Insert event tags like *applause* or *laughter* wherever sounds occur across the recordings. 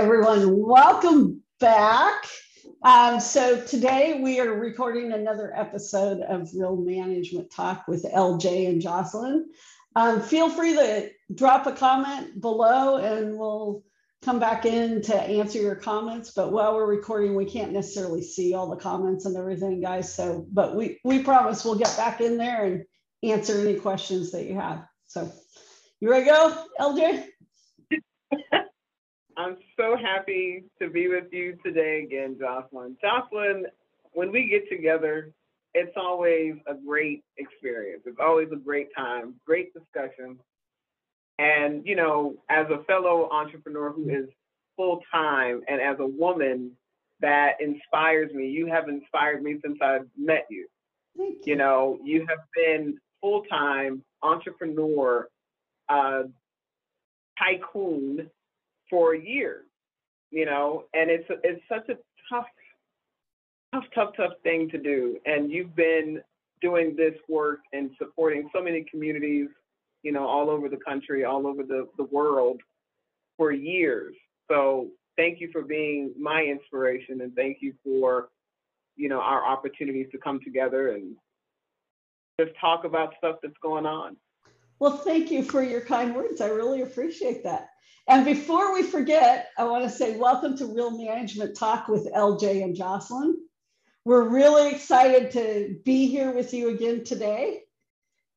Everyone, welcome back. Um, so today we are recording another episode of Real Management Talk with LJ and Jocelyn. Um, feel free to drop a comment below and we'll come back in to answer your comments. But while we're recording, we can't necessarily see all the comments and everything, guys. So, but we, we promise we'll get back in there and answer any questions that you have. So you ready to go, LJ? *laughs* I'm so happy to be with you today again, Jocelyn. Jocelyn, when we get together, it's always a great experience. It's always a great time, great discussion. And, you know, as a fellow entrepreneur who is full time and as a woman that inspires me, you have inspired me since I've met you. Thank you. You know, you have been full time entrepreneur, uh, tycoon for years, you know, and it's it's such a tough, tough, tough, tough thing to do. And you've been doing this work and supporting so many communities, you know, all over the country, all over the, the world for years. So thank you for being my inspiration and thank you for, you know, our opportunities to come together and just talk about stuff that's going on. Well, thank you for your kind words. I really appreciate that. And before we forget, I want to say welcome to Real Management Talk with LJ and Jocelyn. We're really excited to be here with you again today.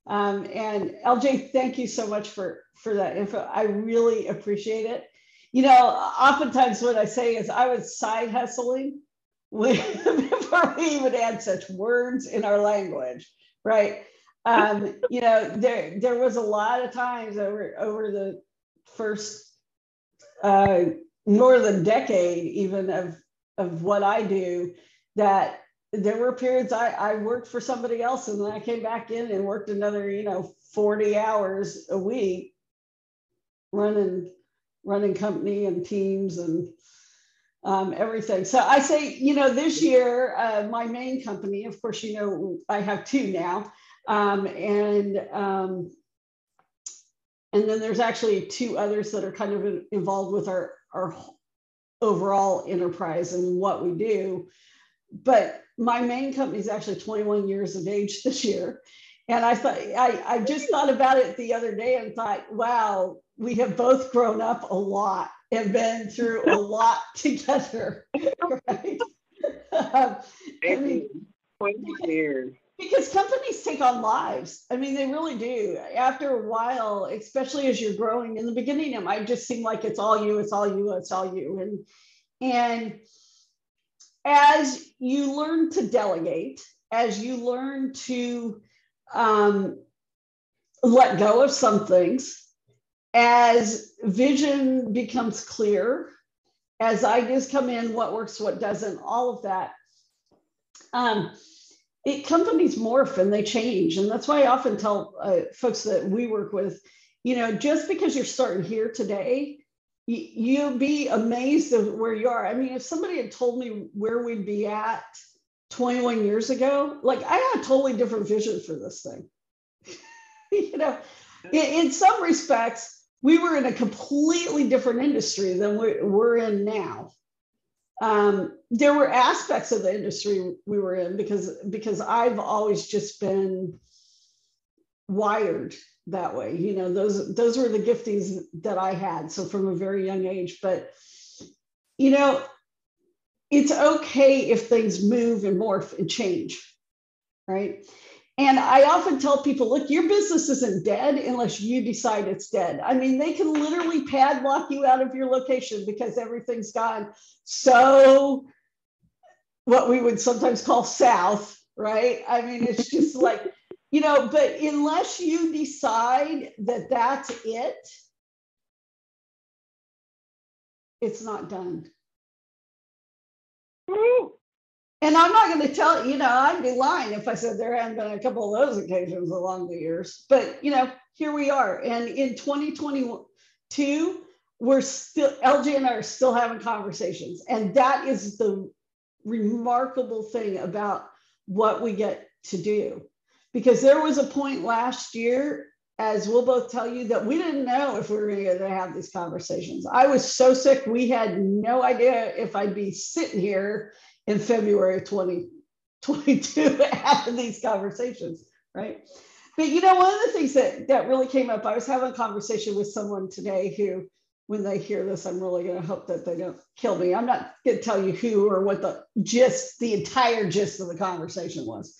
Um, and LJ, thank you so much for, for that info. I really appreciate it. You know, oftentimes what I say is I was side hustling *laughs* before we even had such words in our language, right? Um, you know, there there was a lot of times over over the first uh, more than decade even of of what I do that there were periods I, I worked for somebody else and then I came back in and worked another, you know, 40 hours a week running running company and teams and um, everything. So I say, you know, this year, uh, my main company, of course, you know, I have two now. Um, and um, and then there's actually two others that are kind of involved with our, our overall enterprise and what we do. But my main company is actually 21 years of age this year. And I thought, I, I just thought about it the other day and thought, wow, we have both grown up a lot and been through a *laughs* lot together. *laughs* Right? *laughs* um, I mean, 20 years because companies take on lives. I mean, they really do. After a while, especially as you're growing, in the beginning, it might just seem like it's all you, it's all you, it's all you. And and as you learn to delegate, as you learn to um, let go of some things, as vision becomes clear, as ideas come in, what works, what doesn't, all of that. Um, it companies morph and they change. And that's why i often tell uh, folks that we work with you know just because you're starting here today you, you'll be amazed of where you are. I mean if somebody had told me where we'd be at 21 years ago like i had a totally different vision for this thing. *laughs* You know in, in, some respects we were in a completely different industry than we're in now um, there were aspects of the industry we were in because because I've always just been wired that way. You know, those those were the giftings that I had. So from a very young age, but you know, it's okay if things move and morph and change, right? And I often tell people, look, your business isn't dead unless you decide it's dead. I mean, they can literally padlock you out of your location because everything's gone so what we would sometimes call south, right? I mean, it's *laughs* just like, you know, but unless you decide that that's it, it's not done. Woo. And I'm not going to tell you know I'd be lying if I said there hadn't been a couple of those occasions along the years. But you know, here we are, and in 2022, we're still LJ and I are still having conversations, and that is the remarkable thing about what we get to do, because there was a point last year as we'll both tell you, that we didn't know if we were going to have these conversations. I was so sick, we had no idea if I'd be sitting here in February of 2022 having *laughs* these conversations, right? But you know, one of the things that that really came up, I was having a conversation with someone today who, when they hear this, I'm really going to hope that they don't kill me. I'm not going to tell you who or what the gist, the entire gist of the conversation was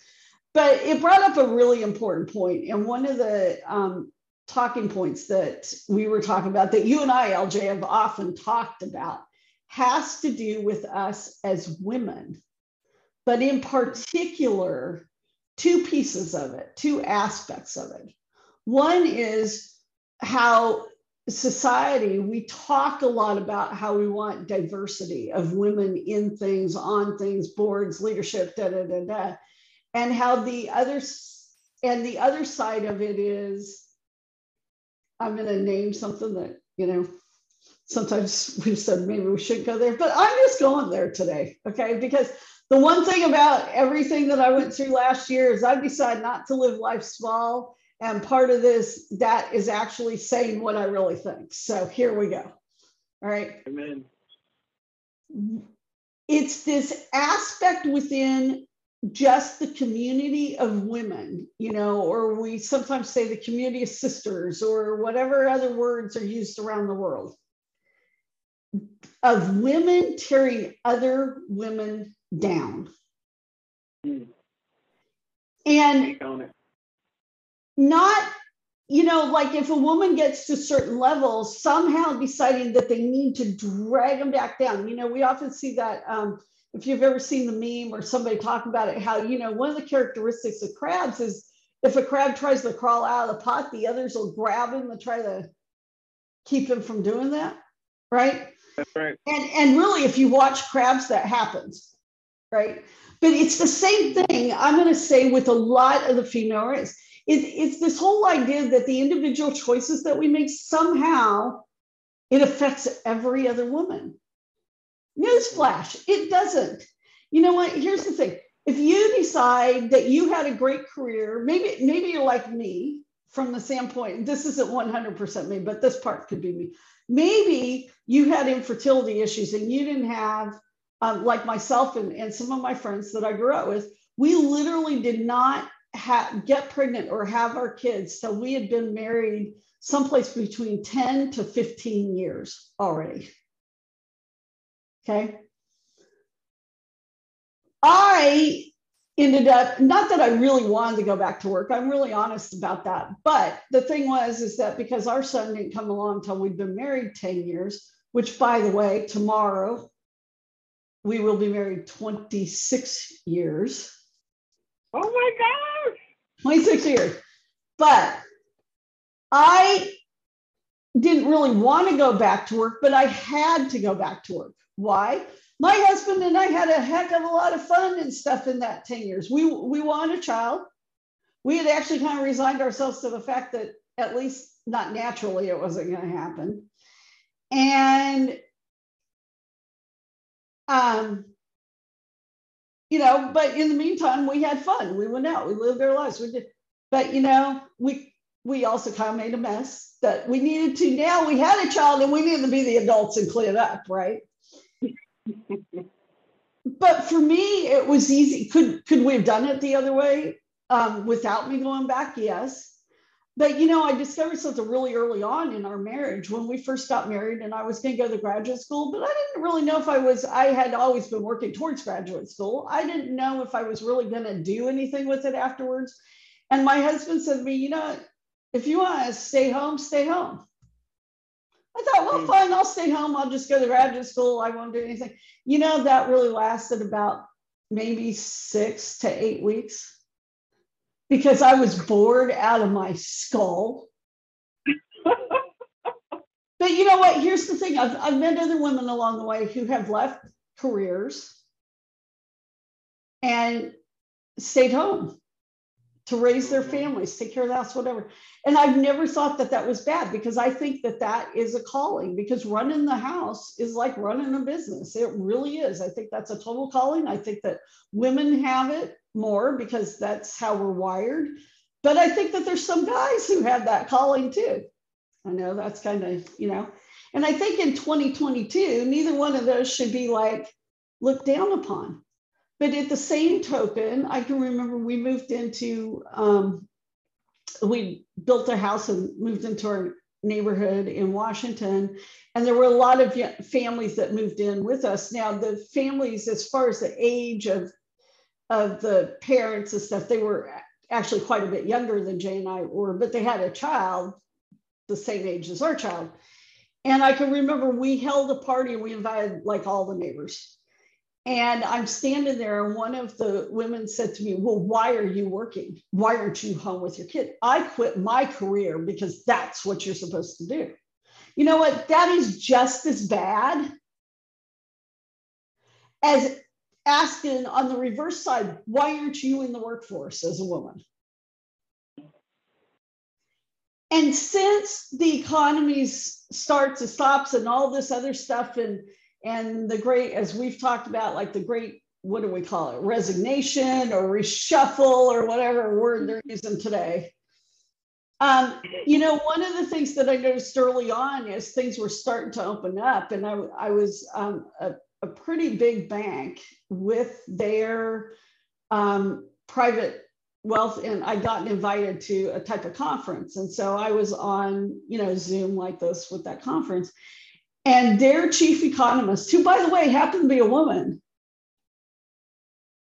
but it brought up a really important point. point and one of the um, talking points that we were talking about that you and i lj have often talked about has to do with us as women but in particular two pieces of it two aspects of it. One is how society we talk a lot about how we want diversity of women in things on things boards leadership da da da da. And how the other and the other side of it is i'm going to name something that you know sometimes we've said maybe we shouldn't go there but i'm just going there today okay? Because the one thing about everything that i went through last year is i decided not to live life small and part of this that is actually saying what i really think. So here we go all right? Amen. It's this aspect within just the community of women, you know, or we sometimes say the community of sisters, or whatever other words are used around the world, of women tearing other women down. Mm. And not, you know, like if a woman gets to certain levels, somehow deciding that they need to drag them back down. You know, we often see that. Um, if you've ever seen the meme or somebody talk about it, how, you know, one of the characteristics of crabs is if a crab tries to crawl out of the pot, the others will grab him and try to keep him from doing that. Right. Right. And, and really, if you watch crabs, that happens. Right. But it's the same thing, I'm going to say, with a lot of the female race. It, it's this whole idea that the individual choices that we make somehow it affects every other woman Newsflash, it doesn't. You know what? Here's the thing. If you decide that you had a great career, maybe maybe you're like me from the standpoint, this isn't 100% me, but this part could be me. Maybe you had infertility issues and you didn't have, um, like myself and, and some of my friends that I grew up with, we literally did not have, get pregnant or have our kids till we had been married someplace between 10 to 15 years already. Okay. I ended up not that I really wanted to go back to work. I'm really honest about that. But the thing was is that because our son didn't come along until we'd been married 10 years, which by the way, tomorrow we will be married 26 years. Oh my gosh. 26 years. But I didn't really want to go back to work, but I had to go back to work. Why? My husband and I had a heck of a lot of fun and stuff in that 10 years. We, we wanted a child. We had actually kind of resigned ourselves to the fact that, at least not naturally, it wasn't going to happen. And, um, you know, but in the meantime, we had fun. We went out, we lived our lives. We did, but you know, we we also kind of made a mess that we needed to. Now we had a child, and we needed to be the adults and clean up, right? But for me, it was easy. Could could we have done it the other way um, without me going back? Yes. But you know, I discovered something really early on in our marriage when we first got married, and I was going to go to graduate school, but I didn't really know if I was. I had always been working towards graduate school. I didn't know if I was really going to do anything with it afterwards. And my husband said to me, "You know, if you want to stay home, stay home." I thought, well, hmm. fine, I'll stay home. I'll just go to graduate school. I won't do anything. You know, that really lasted about maybe six to eight weeks because I was bored out of my skull. *laughs* but you know what? Here's the thing I've, I've met other women along the way who have left careers and stayed home to raise their families, take care of the house, whatever. And I've never thought that that was bad because I think that that is a calling because running the house is like running a business. It really is. I think that's a total calling. I think that women have it more because that's how we're wired. but I think that there's some guys who have that calling too. I know that's kind of, you know, and I think in 2022, neither one of those should be like looked down upon. But at the same token, I can remember we moved into, um, we built a house and moved into our neighborhood in Washington. And there were a lot of families that moved in with us. Now, the families, as far as the age of, of the parents and stuff, they were actually quite a bit younger than Jay and I were, but they had a child the same age as our child. And I can remember we held a party and we invited like all the neighbors. And I'm standing there, and one of the women said to me, Well, why are you working? Why aren't you home with your kid? I quit my career because that's what you're supposed to do. You know what? That is just as bad as asking on the reverse side, Why aren't you in the workforce as a woman? And since the economy starts and stops and all this other stuff and and the great, as we've talked about, like the great, what do we call it, resignation or reshuffle or whatever word they're using today. Um, you know, one of the things that I noticed early on as things were starting to open up, and I, I was um, a, a, pretty big bank with their um, private wealth, and I got invited to a type of conference. And so I was on, you know, Zoom like this with that conference. And their chief economist, who, by the way, happened to be a woman,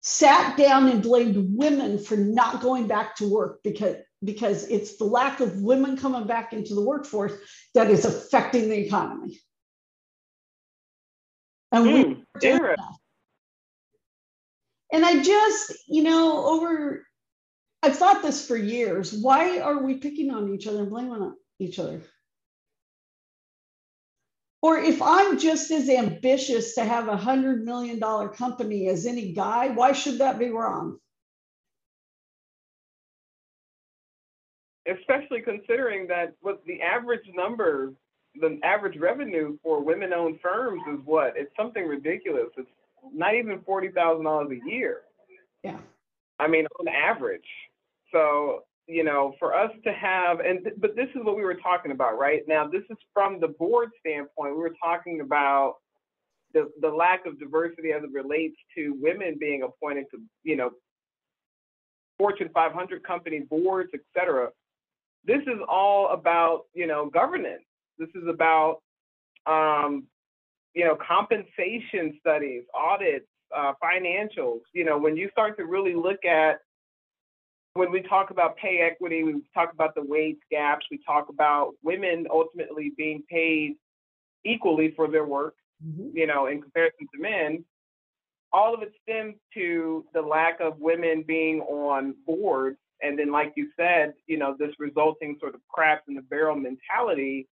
sat down and blamed women for not going back to work because, because it's the lack of women coming back into the workforce that is affecting the economy. And mm, we and I just, you know, over I've thought this for years. Why are we picking on each other and blaming each other? Or if I'm just as ambitious to have a $100 million company as any guy, why should that be wrong? Especially considering that what the average number, the average revenue for women owned firms is what? It's something ridiculous. It's not even $40,000 a year. Yeah. I mean, on average. So you know, for us to have, and but this is what we were talking about, right? Now, this is from the board standpoint. We were talking about the the lack of diversity as it relates to women being appointed to, you know, Fortune 500 company boards, et cetera. This is all about, you know, governance. This is about, um, you know, compensation studies, audits, uh, financials. You know, when you start to really look at when we talk about pay equity, we talk about the wage gaps, we talk about women ultimately being paid equally for their work, mm-hmm. you know, in comparison to men. All of it stems to the lack of women being on boards. And then, like you said, you know, this resulting sort of crap in the barrel mentality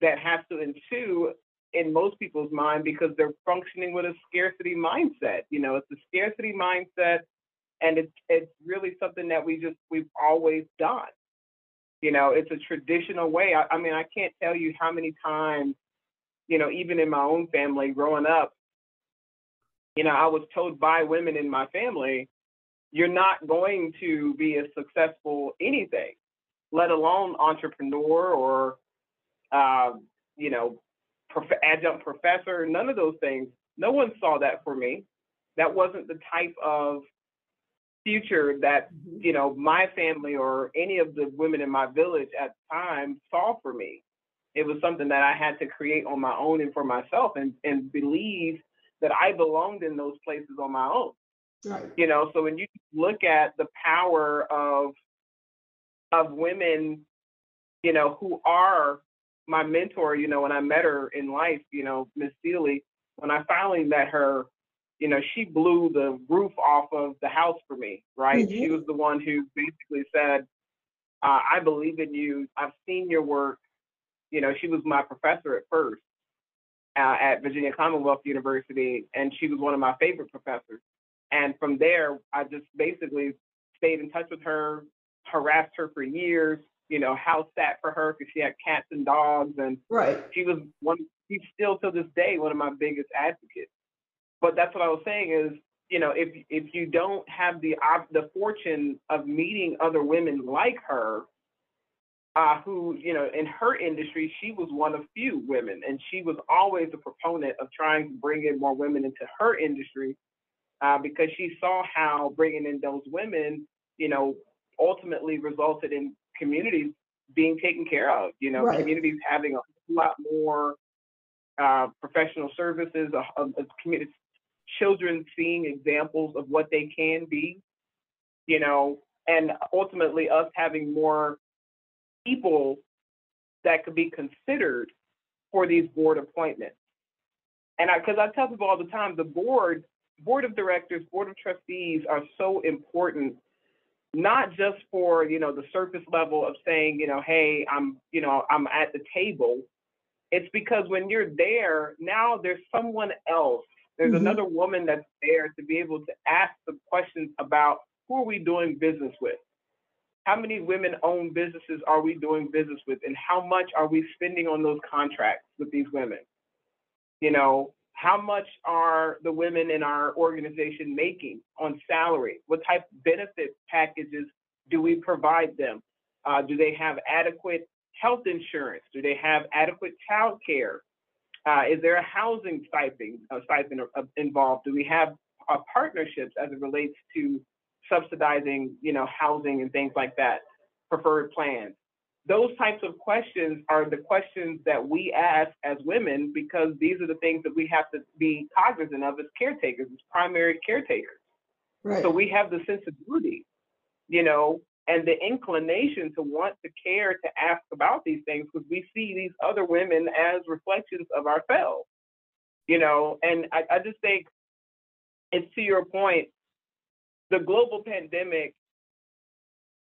that has to ensue in most people's mind because they're functioning with a scarcity mindset. You know, it's a scarcity mindset and it's it's really something that we just we've always done. You know, it's a traditional way. I, I mean, I can't tell you how many times, you know, even in my own family growing up, you know, I was told by women in my family, you're not going to be a successful anything, let alone entrepreneur or, uh, you know, prof- adjunct professor. None of those things. No one saw that for me. That wasn't the type of future that you know my family or any of the women in my village at the time saw for me. It was something that i had to create on my own and for myself and and believe that i belonged in those places on my own. Right. You know so when you look at the power of of women you know who are my mentor you know when i met her in life you know miss seeley when i finally met her you know, she blew the roof off of the house for me, right? Mm-hmm. She was the one who basically said, uh, I believe in you. I've seen your work. You know, she was my professor at first uh, at Virginia Commonwealth University, and she was one of my favorite professors. And from there, I just basically stayed in touch with her, harassed her for years, you know, house sat for her because she had cats and dogs. And right. she was one, she's still to this day one of my biggest advocates but that's what I was saying is you know, if if you don't have the the fortune of meeting other women like her, uh, who you know, in her industry, she was one of few women, and she was always a proponent of trying to bring in more women into her industry, uh, because she saw how bringing in those women, you know, ultimately resulted in communities being taken care of. You know, right. communities having a lot more uh, professional services, a, a, a community, children seeing examples of what they can be, you know, and ultimately us having more people that could be considered for these board appointments. And I, because I tell people all the time, the board, board of directors, board of trustees are so important, not just for you know the surface level of saying you know, hey, I'm you know I'm at the table. It's because when you're there, now there's someone else there's mm-hmm. another woman that's there to be able to ask the questions about who are we doing business with? How many women owned businesses are we doing business with? And how much are we spending on those contracts with these women? You know, how much are the women in our organization making on salary? What type of benefit packages do we provide them? Uh, do they have adequate health insurance? Do they have adequate child care? Uh, is there a housing stipend, a stipend involved? Do we have uh, partnerships as it relates to subsidizing, you know, housing and things like that, preferred plans? Those types of questions are the questions that we ask as women because these are the things that we have to be cognizant of as caretakers, as primary caretakers. Right. So we have the sensibility, you know, and the inclination to want to care to ask about these things because we see these other women as reflections of ourselves you know? And I, I just think it's to your point the global pandemic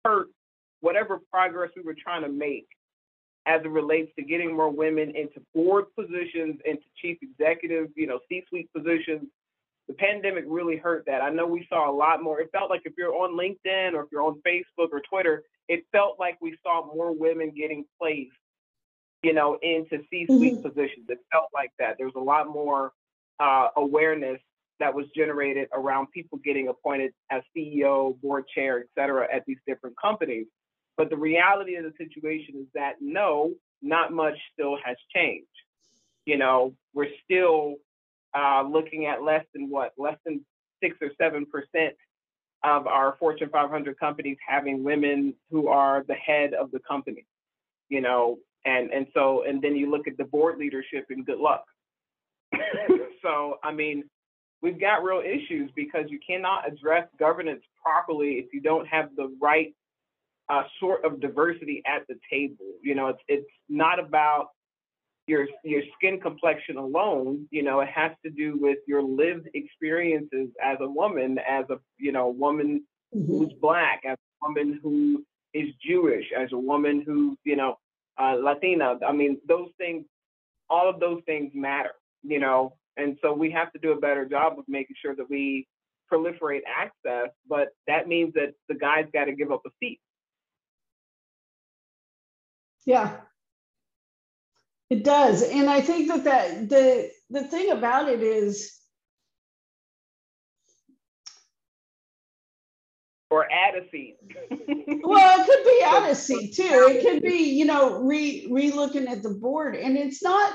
hurt whatever progress we were trying to make as it relates to getting more women into board positions into chief executive you know c-suite positions the pandemic really hurt that. I know we saw a lot more. It felt like if you're on LinkedIn or if you're on Facebook or Twitter, it felt like we saw more women getting placed, you know, into C-suite mm-hmm. positions. It felt like that. There was a lot more uh, awareness that was generated around people getting appointed as CEO, board chair, et cetera, at these different companies. But the reality of the situation is that no, not much still has changed. You know, we're still uh, looking at less than what, less than six or seven percent of our Fortune 500 companies having women who are the head of the company, you know, and and so and then you look at the board leadership and good luck. *laughs* so I mean, we've got real issues because you cannot address governance properly if you don't have the right uh, sort of diversity at the table. You know, it's it's not about your your skin complexion alone you know it has to do with your lived experiences as a woman as a you know woman mm-hmm. who's black as a woman who is jewish as a woman who you know uh, latina. I mean those things all of those things matter you know? And so we have to do a better job of making sure that we proliferate access but that means that the guys got to give up a seat. Yeah it does. And I think that, that the the thing about it is or add a seat. *laughs* well, it could be seat too. It could be, you know, re re looking at the board. And it's not,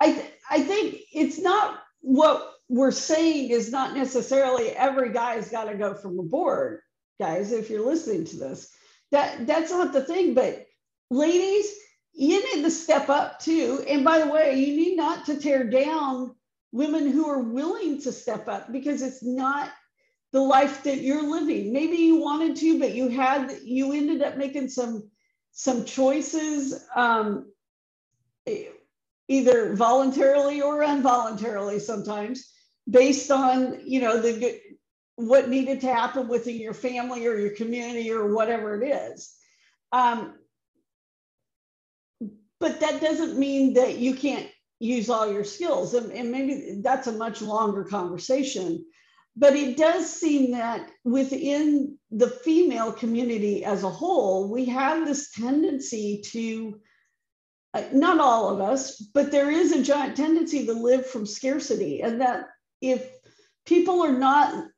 I th- I think it's not what we're saying is not necessarily every guy's got to go from the board, guys, if you're listening to this. That that's not the thing. But ladies, you need to step up too. And by the way, you need not to tear down women who are willing to step up because it's not the life that you're living. Maybe you wanted to, but you had you ended up making some some choices, um, either voluntarily or involuntarily sometimes, based on you know the what needed to happen within your family or your community or whatever it is. Um, but that doesn't mean that you can't use all your skills. And, and maybe that's a much longer conversation. But it does seem that within the female community as a whole, we have this tendency to, uh, not all of us, but there is a giant tendency to live from scarcity. And that if people are not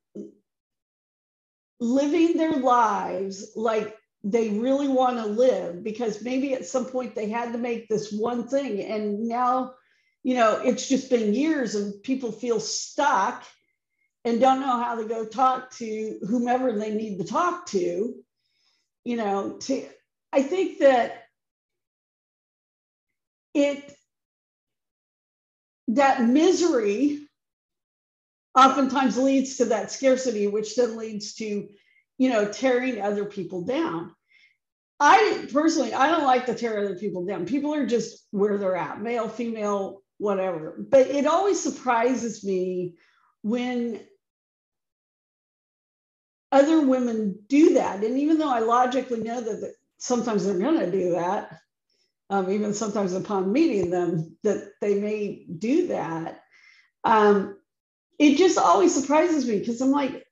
living their lives like they really want to live because maybe at some point they had to make this one thing. And now you know it's just been years and people feel stuck and don't know how to go talk to whomever they need to talk to you know to i think that it that misery oftentimes leads to that scarcity which then leads to you know tearing other people down. I personally i don't like to tear other people down. People are just where they're at male female whatever. But it always surprises me when other women do that. And even though i logically know that sometimes they're going to do that um, even sometimes upon meeting them that they may do that um, it just always surprises me because i'm like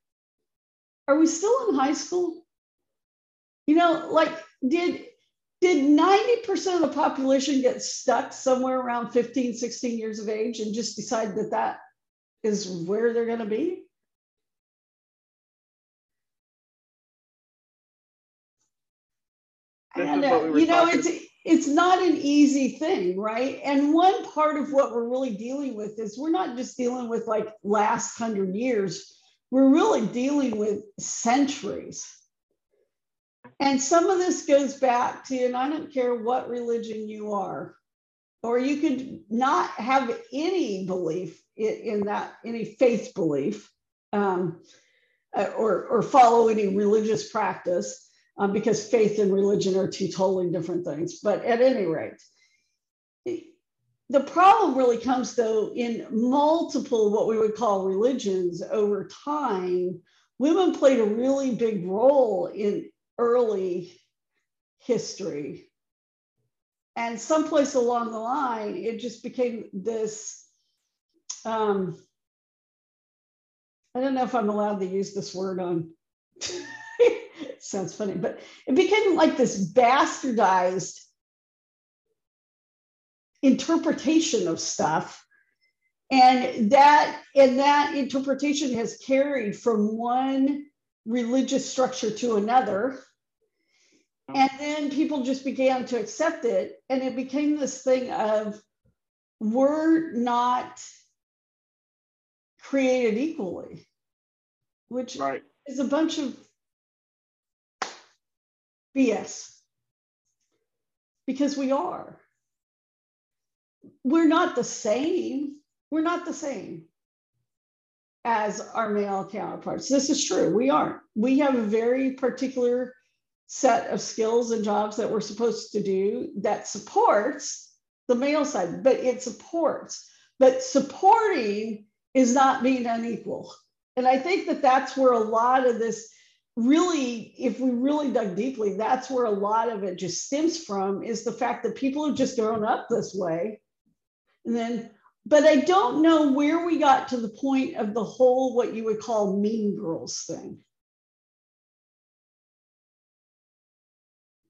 are we still in high school? You know, like did did 90% of the population get stuck somewhere around 15, 16 years of age and just decide that that is where they're going to be? And, uh, we you know, it's it's not an easy thing, right? And one part of what we're really dealing with is we're not just dealing with like last hundred years we're really dealing with centuries. And some of this goes back to, and I don't care what religion you are, or you could not have any belief in, in that, any faith belief, um, uh, or, or follow any religious practice, um, because faith and religion are two totally different things. But at any rate, the problem really comes though in multiple what we would call religions over time. Women played a really big role in early history. And someplace along the line it just became this um, i don't know if i'm allowed to use this word on *laughs* sounds funny but it became like this bastardized interpretation of stuff. And that and that interpretation has carried from one religious structure to another. And then people just began to accept it. And it became this thing of we're not created equally which right. is a bunch of bs because we are we're not the same. We're not the same as our male counterparts. This is true. We aren't. We have a very particular set of skills and jobs that we're supposed to do that supports the male side, but it supports. But supporting is not being unequal. And I think that that's where a lot of this really, if we really dug deeply, that's where a lot of it just stems from is the fact that people have just grown up this way and then, but I don't know where we got to the point of the whole what you would call mean girls thing.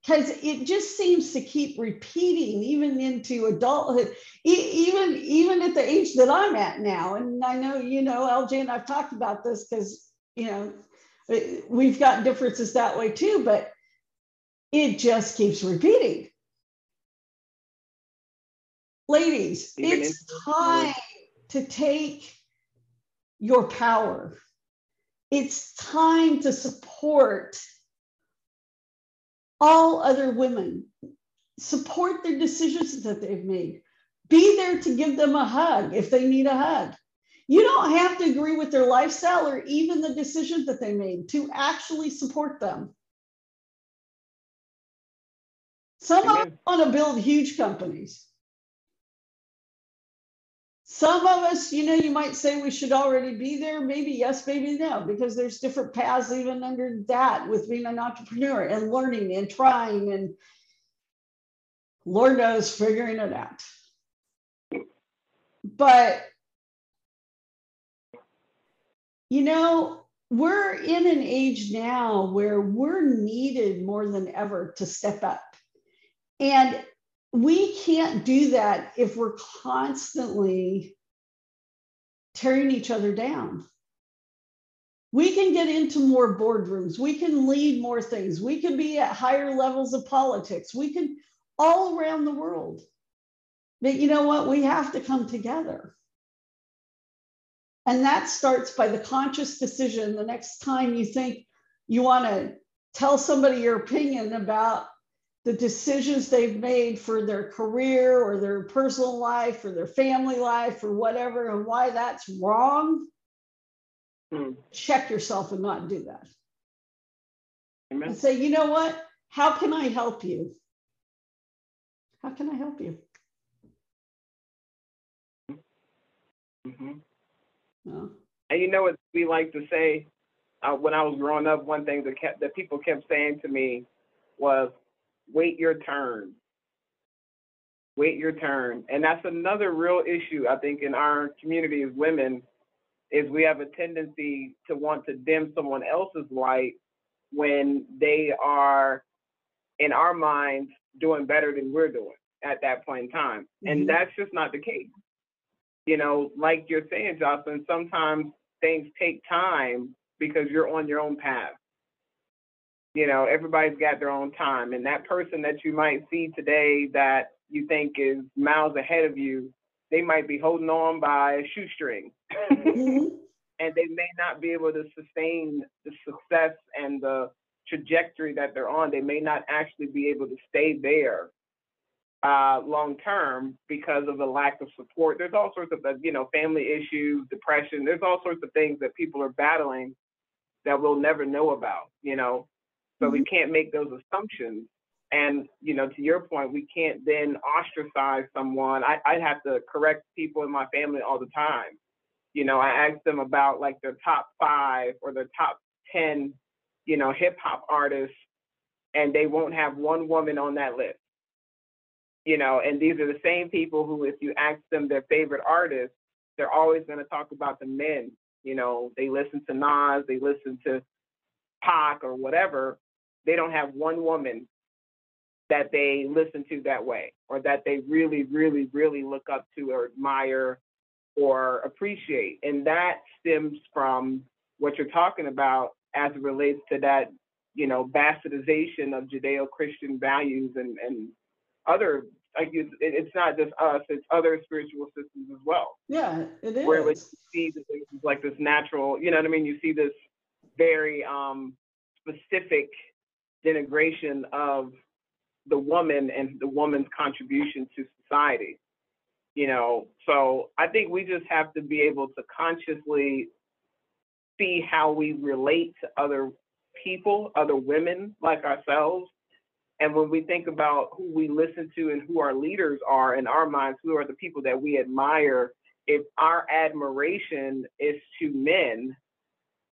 Because it just seems to keep repeating even into adulthood, even even at the age that I'm at now. And I know you know LJ and I've talked about this because you know we've got differences that way too, but it just keeps repeating ladies, Even it's time to take your power. It's time to support all other women, support their decisions that they've made. Be there to give them a hug if they need a hug. You don't have to agree with their lifestyle or even the decisions that they made to actually support them. Some Amen. of them want to build huge companies. Some of us, you know, you might say we should already be there. Maybe yes, maybe no, because there's different paths even under that with being an entrepreneur and learning and trying and Lord knows figuring it out. But, you know, we're in an age now where we're needed more than ever to step up. And we can't do that if we're constantly tearing each other down. we can get into more boardrooms. We can lead more things. We can be at higher levels of politics. We can all around the world. But you know what? We have to come together. And that starts by the conscious decision the next time you think you want to tell somebody your opinion about the decisions they've made for their career or their personal life or their family life or whatever and why that's wrong hmm. check yourself and not do that Amen. and say you know what how can i help you how can i help you mm-hmm. and you know what we like to say uh, when i was growing up one thing that kept that people kept saying to me was wait your turn. Wait your turn. And that's another real issue, I think, in our community as women, is we have a tendency to want to dim someone else's light when they are, in our minds, doing better than we're doing at that point in time. Mm-hmm. And that's just not the case. You know, like you're saying, Jocelyn, sometimes things take time because you're on your own path you know, everybody's got their own time. And that person that you might see today that you think is miles ahead of you, they might be holding on by a shoestring. Mm-hmm. *laughs* and they may not be able to sustain the success and the trajectory that they're on. They may not actually be able to stay there uh, long term because of the lack of support. There's all sorts of, you know, family issues, depression. There's all sorts of things that people are battling that we'll never know about, you know. So we mm-hmm. can't make those assumptions. And, you know, to your point, we can't then ostracize someone. I, I have to correct people in my family all the time. You know, I ask them about like their top five or their top 10, you know, hip hop artists, and they won't have one woman on that list. You know, and these are the same people who, if you ask them their favorite artists, they're always going to talk about the men. You know, they listen to Nas, they listen to Pac or whatever, they don't have one woman that they listen to that way or that they really, really, really look up to or admire or appreciate. And that stems from what you're talking about as it relates to that, you know, bastardization of Judeo-Christian values and, and other like it's, it's not just us, it's other spiritual systems as well. Yeah, it is. Where we see this like this natural, you know what I mean? You see this very um specific denigration of the woman and the woman's contribution to society. You know, so I think we just have to be able to consciously see how we relate to other people, other women like ourselves. And when we think about who we listen to and who our leaders are in our minds, who are the people that we admire, if our admiration is to men,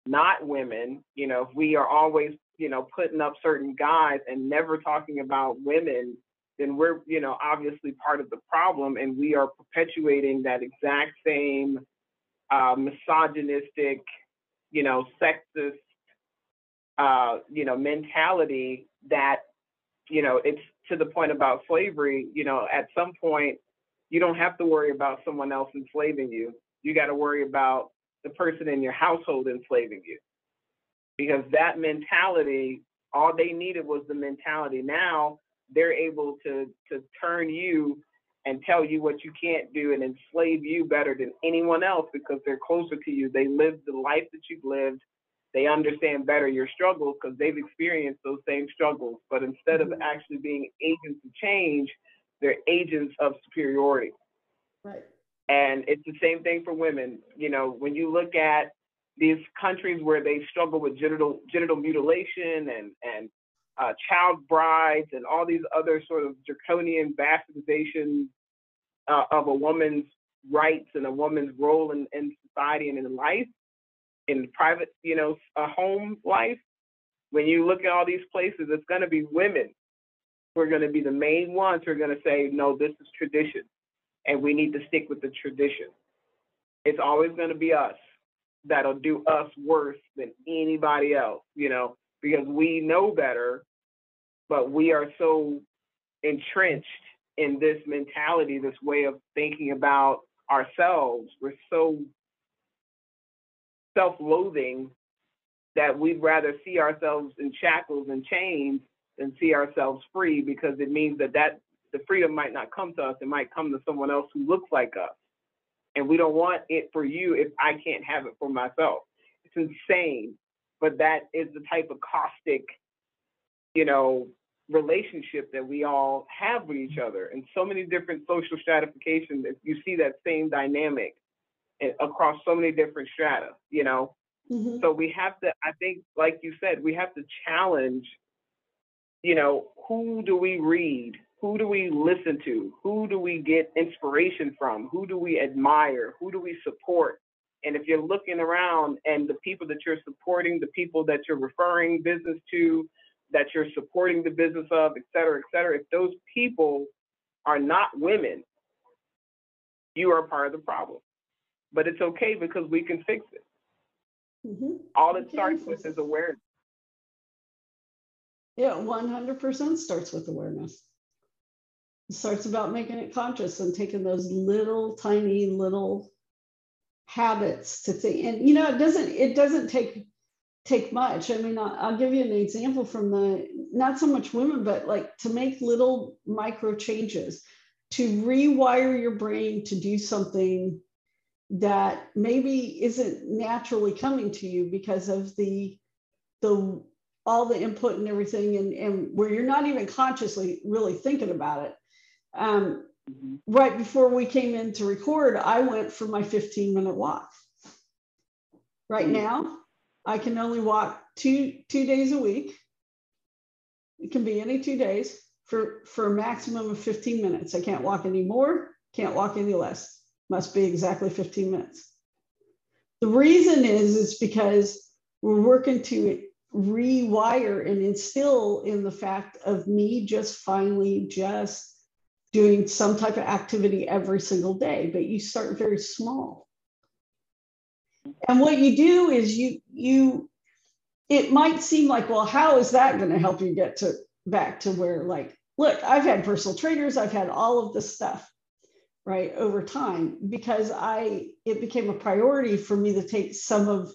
not women, you know, if we are always you know, putting up certain guys and never talking about women, then we're, you know, obviously part of the problem and we are perpetuating that exact same uh, misogynistic, you know, sexist, uh, you know, mentality that, you know, it's to the point about slavery, you know, at some point, you don't have to worry about someone else enslaving you. You got to worry about the person in your household enslaving you because that mentality, all they needed was the mentality. Now they're able to to turn you and tell you what you can't do and enslave you better than anyone else because they're closer to you. They live the life that you've lived. They understand better your struggles because they've experienced those same struggles. But instead of mm-hmm. actually being agents of change, they're agents of superiority. Right. And it's the same thing for women. You know, when you look at these countries where they struggle with genital genital mutilation and and uh, child brides and all these other sort of draconian bastardizations uh, of a woman's rights and a woman's role in, in society and in life, in private, you know, a home life. When you look at all these places, it's going to be women who are going to be the main ones who are going to say, no, this is tradition, and we need to stick with the tradition. It's always going to be us that'll do us worse than anybody else, you know, because we know better, but we are so entrenched in this mentality, this way of thinking about ourselves. We're so self loathing that we'd rather see ourselves in shackles and chains than see ourselves free because it means that that the freedom might not come to us it might come to someone else who looks like us and we don't want it for you if i can't have it for myself. It's insane but that is the type of caustic you know relationship that we all have with each other. And so many different social stratifications If you see that same dynamic across so many different strata you know? Mm-hmm. so we have to i think like you said we have to challenge you know who do we read who do we listen to who do we get inspiration from who do we admire who do we support and if you're looking around and the people that you're supporting the people that you're referring business to that you're supporting the business of, et cetera, et cetera, if those people are not women, you are part of the problem. But it's okay because we can fix it. Mm-hmm. All it starts with is awareness. Yeah, 100% starts with awareness. Starts about making it conscious and taking those little tiny little habits to think. And you know, it doesn't it doesn't take take much. I mean, I'll, I'll, give you an example from the not so much women, but like to make little micro changes, to rewire your brain to do something that maybe isn't naturally coming to you because of the the all the input and everything and, and where you're not even consciously really thinking about it. Um, mm-hmm. Right before we came in to record, I went for my 15 minute walk. Right mm-hmm. now, I can only walk two two days a week. It can be any two days for for a maximum of 15 minutes. I can't walk any more, can't walk any less. Must be exactly 15 minutes. The reason is is because we're working to rewire and instill in the fact of me just finally just doing some type of activity every single day, but you start very small. And what you do is you you it might seem like well how is that going to help you get to back to where like look i've had personal trainers i've had all of this stuff right over time because i it became a priority for me to take some of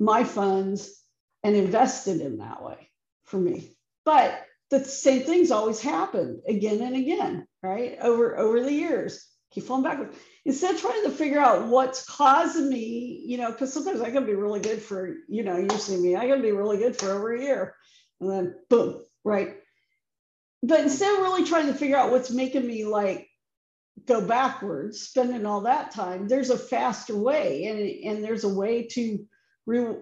my funds and invest it in that way for me. But the same things always happen again and again right over over the years keep falling backwards instead of trying to figure out what's causing me, you know, because sometimes I can be really good for, you know, you see me, I can be really good for over a year. And then boom, right. But instead of really trying to figure out what's making me like go backwards, spending all that time, there's a faster way and, and there's a way to re,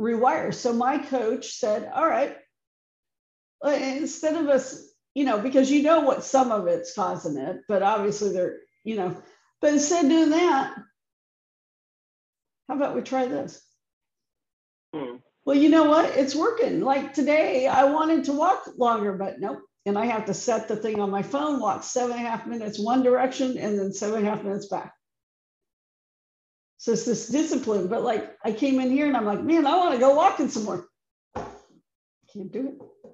rewire. So my coach said, all right, uh, instead of us, you know, because you know what some of it's causing it, but obviously they're, you know, but instead of doing that, how about we try this? Hmm. Well, you know what? It's working. Like today, I wanted to walk longer, but nope. And I have to set the thing on my phone, walk seven and a half minutes one direction, and then seven and a half minutes back. So it's this discipline. But like I came in here and I'm like, man, I want to go walking some more. Can't do it.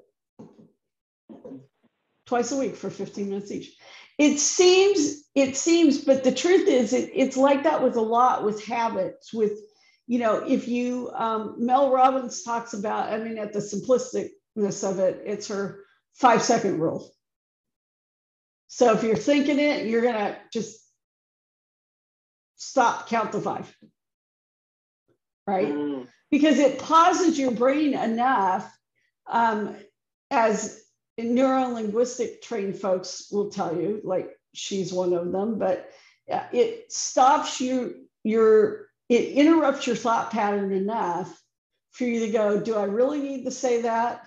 Twice a week for 15 minutes each. It seems it seems but the truth is it, it's like that with a lot with habits with you know if you um, mel robbins talks about i mean at the simplisticness of it it's her five second rule. So if you're thinking it you're gonna just stop count the five. Right? Mm. because it pauses your brain enough um, as neurolinguistic trained folks will tell you, like she's one of them, but it stops you, your, it interrupts your thought pattern enough for you to go, do I really need to say that?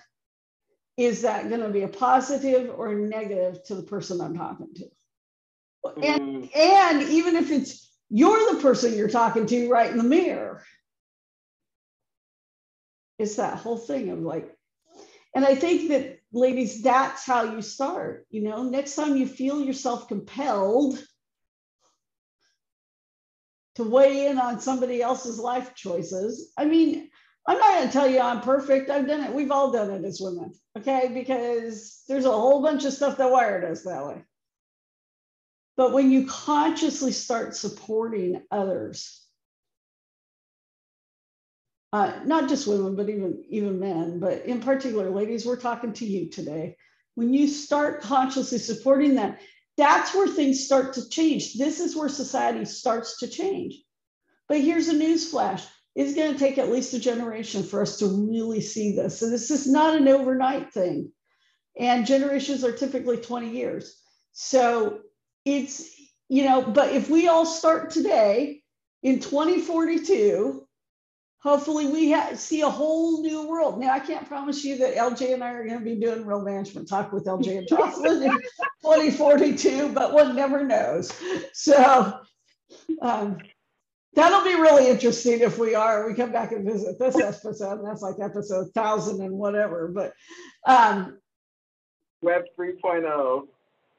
Is that going to be a positive or a negative to the person I'm talking to? And, mm. and even if it's you're the person you're talking to right in the mirror, it's that whole thing of like, and I think that ladies, that's how you start. You know, next time you feel yourself compelled to weigh in on somebody else's life choices. I mean, I'm not going to tell you I'm perfect. I've done it. We've all done it as women, okay? Because there's a whole bunch of stuff that wired us that way. But when you consciously start supporting others, uh, not just women, but even even men, but in particular, ladies, we're talking to you today. When you start consciously supporting that, that's where things start to change. This is where society starts to change. But here's a news flash. It's going to take at least a generation for us to really see this. So this is not an overnight thing. And generations are typically 20 years. So it's, you know, but if we all start today in 2042, hopefully we ha- see a whole new world. Now, I can't promise you that LJ and I are going to be doing real management talk with LJ and Jocelyn in *laughs* 2042, but one never knows. So um, that'll be really interesting if we are. We come back and visit this episode, and that's like episode 1000 and whatever. But um, Web 3.0.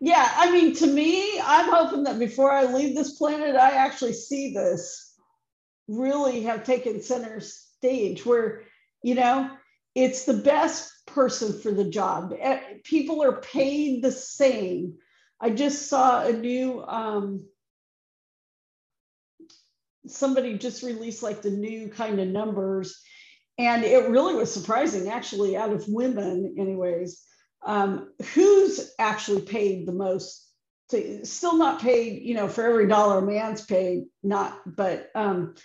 Yeah, I mean, to me, I'm hoping that before I leave this planet, I actually see this really have taken center stage where, you know, it's the best person for the job. Eh, people are paid the same. I just saw a new, um, somebody just released like the new kind of numbers. And it really was surprising, actually, out of women, anyways, um, who's actually paid the most to still not paid, you know, for every dollar a man's paid, not, but um,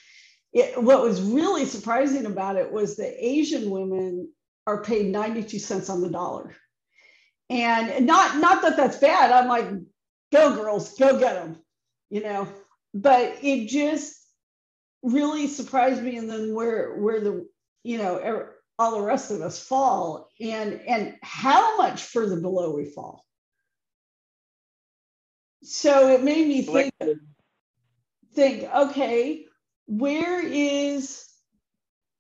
it, what was really surprising about it was that Asian women are paid 92 cents on the dollar. And not, not that that's bad. I'm like, go girls, go get them, you know, but it just really surprised me. And then where, where the, you know, all the rest of us fall and, and how much further below we fall so it made me think think okay where is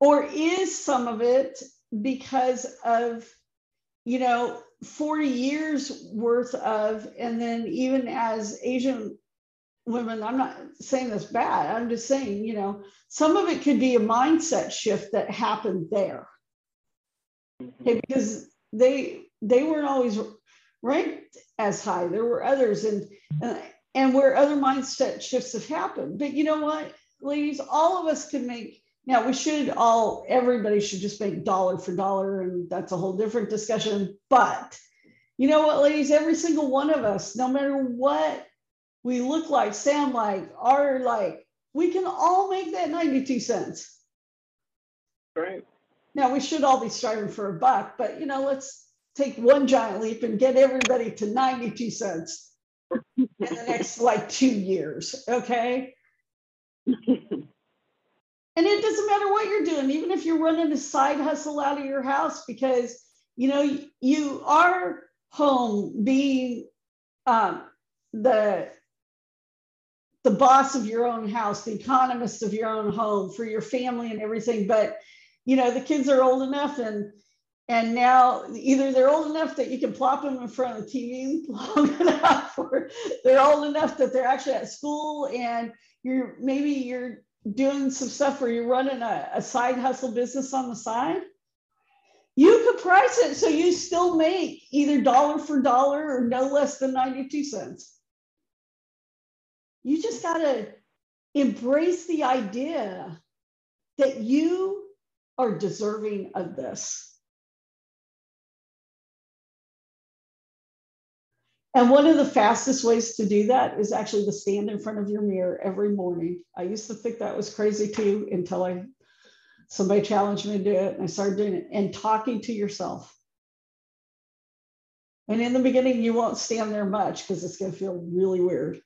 or is some of it because of you know 40 years worth of and then even as asian women i'm not saying this bad i'm just saying you know some of it could be a mindset shift that happened there. Mm-hmm. Okay because they they weren't always ranked as high. There were others, and uh, and where other mindset shifts have happened. But you know what, ladies, all of us can make. Now we should all, everybody should just make dollar for dollar, and that's a whole different discussion. But you know what, ladies, every single one of us, no matter what we look like, sound like, are like, we can all make that 92 cents. Right. Now we should all be striving for a buck, but you know, let's take one giant leap and get everybody to 92 cents in the next like two years. Okay. *laughs* and it doesn't matter what you're doing, even if you're running a side hustle out of your house, because you know you are home being um, the the boss of your own house, the economist of your own home for your family and everything. But you know the kids are old enough and and now either they're old enough that you can plop them in front of the TV long *laughs* enough, or they're old enough that they're actually at school and you're maybe you're doing some stuff where you're running a, a side hustle business on the side. You could price it so you still make either dollar for dollar or no less than 92 cents. You just got to embrace the idea that you are deserving of this And one of the fastest ways to do that is actually to stand in front of your mirror every morning. I used to think that was crazy too until I somebody challenged me to do it and I started doing it and talking to yourself. And in the beginning, you won't stand there much because it's going to feel really weird.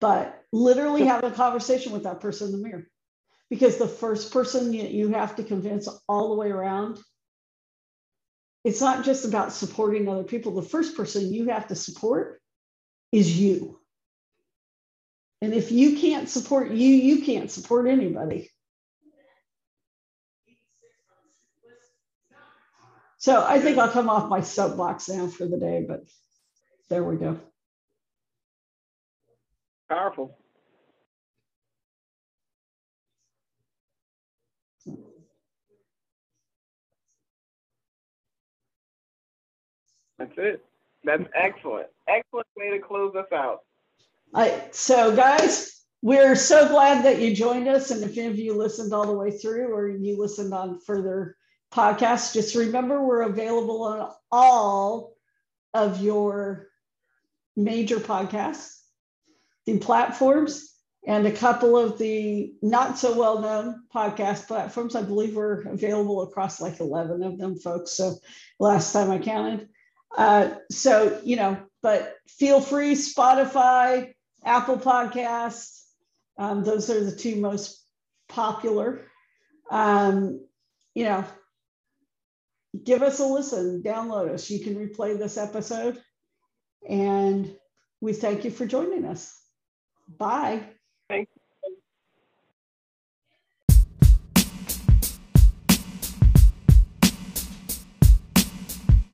But literally have a conversation with that person in the mirror. Because the first person you, have to convince all the way around it's not just about supporting other people. The first person you have to support is you. And if you can't support you, you can't support anybody. So I think I'll come off my soapbox now for the day, but there we go. Powerful. That's it. That's excellent. Excellent way to close us out. I, so, guys, we're so glad that you joined us. And if any of you listened all the way through or you listened on further podcasts, just remember we're available on all of your major podcasts, the platforms, and a couple of the not so well known podcast platforms. I believe we're available across like 11 of them, folks. So last time I counted. Uh, so, you know, but feel free, Spotify, Apple Podcasts, um, those are the two most popular. Um, you know, give us a listen, download us. You can replay this episode. And we thank you for joining us. Bye.